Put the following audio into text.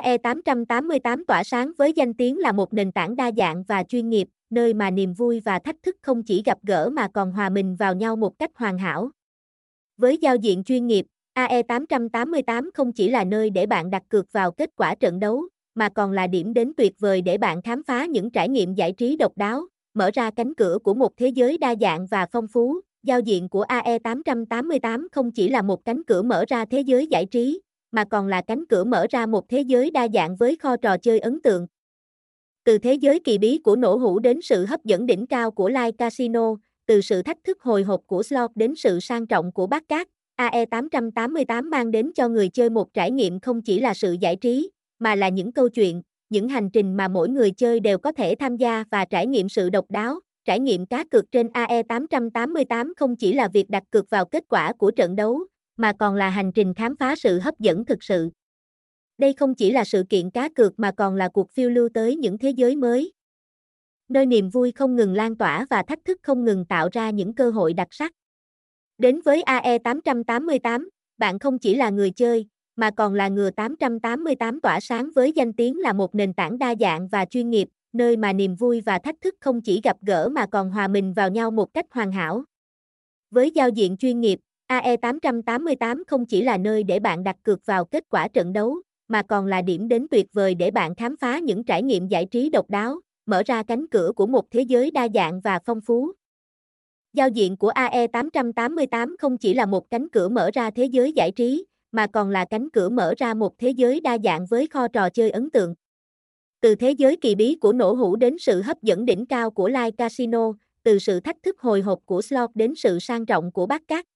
AE888 tỏa sáng với danh tiếng là một nền tảng đa dạng và chuyên nghiệp, nơi mà niềm vui và thách thức không chỉ gặp gỡ mà còn hòa mình vào nhau một cách hoàn hảo. Với giao diện chuyên nghiệp, AE888 không chỉ là nơi để bạn đặt cược vào kết quả trận đấu, mà còn là điểm đến tuyệt vời để bạn khám phá những trải nghiệm giải trí độc đáo, mở ra cánh cửa của một thế giới đa dạng và phong phú. Giao diện của AE888 không chỉ là một cánh cửa mở ra thế giới giải trí, mà còn là cánh cửa mở ra một thế giới đa dạng với kho trò chơi ấn tượng. Từ thế giới kỳ bí của nổ hũ đến sự hấp dẫn đỉnh cao của live casino, từ sự thách thức hồi hộp của slot đến sự sang trọng của bát cát, AE888 mang đến cho người chơi một trải nghiệm không chỉ là sự giải trí, mà là những câu chuyện, những hành trình mà mỗi người chơi đều có thể tham gia và trải nghiệm sự độc đáo. Trải nghiệm cá cược trên AE888 không chỉ là việc đặt cược vào kết quả của trận đấu, mà còn là hành trình khám phá sự hấp dẫn thực sự. Đây không chỉ là sự kiện cá cược mà còn là cuộc phiêu lưu tới những thế giới mới. Nơi niềm vui không ngừng lan tỏa và thách thức không ngừng tạo ra những cơ hội đặc sắc. Đến với AE888, bạn không chỉ là người chơi, mà còn là ngừa 888 tỏa sáng với danh tiếng là một nền tảng đa dạng và chuyên nghiệp, nơi mà niềm vui và thách thức không chỉ gặp gỡ mà còn hòa mình vào nhau một cách hoàn hảo. Với giao diện chuyên nghiệp, AE888 không chỉ là nơi để bạn đặt cược vào kết quả trận đấu, mà còn là điểm đến tuyệt vời để bạn khám phá những trải nghiệm giải trí độc đáo, mở ra cánh cửa của một thế giới đa dạng và phong phú. Giao diện của AE888 không chỉ là một cánh cửa mở ra thế giới giải trí, mà còn là cánh cửa mở ra một thế giới đa dạng với kho trò chơi ấn tượng. Từ thế giới kỳ bí của nổ hũ đến sự hấp dẫn đỉnh cao của live casino, từ sự thách thức hồi hộp của slot đến sự sang trọng của bát cát,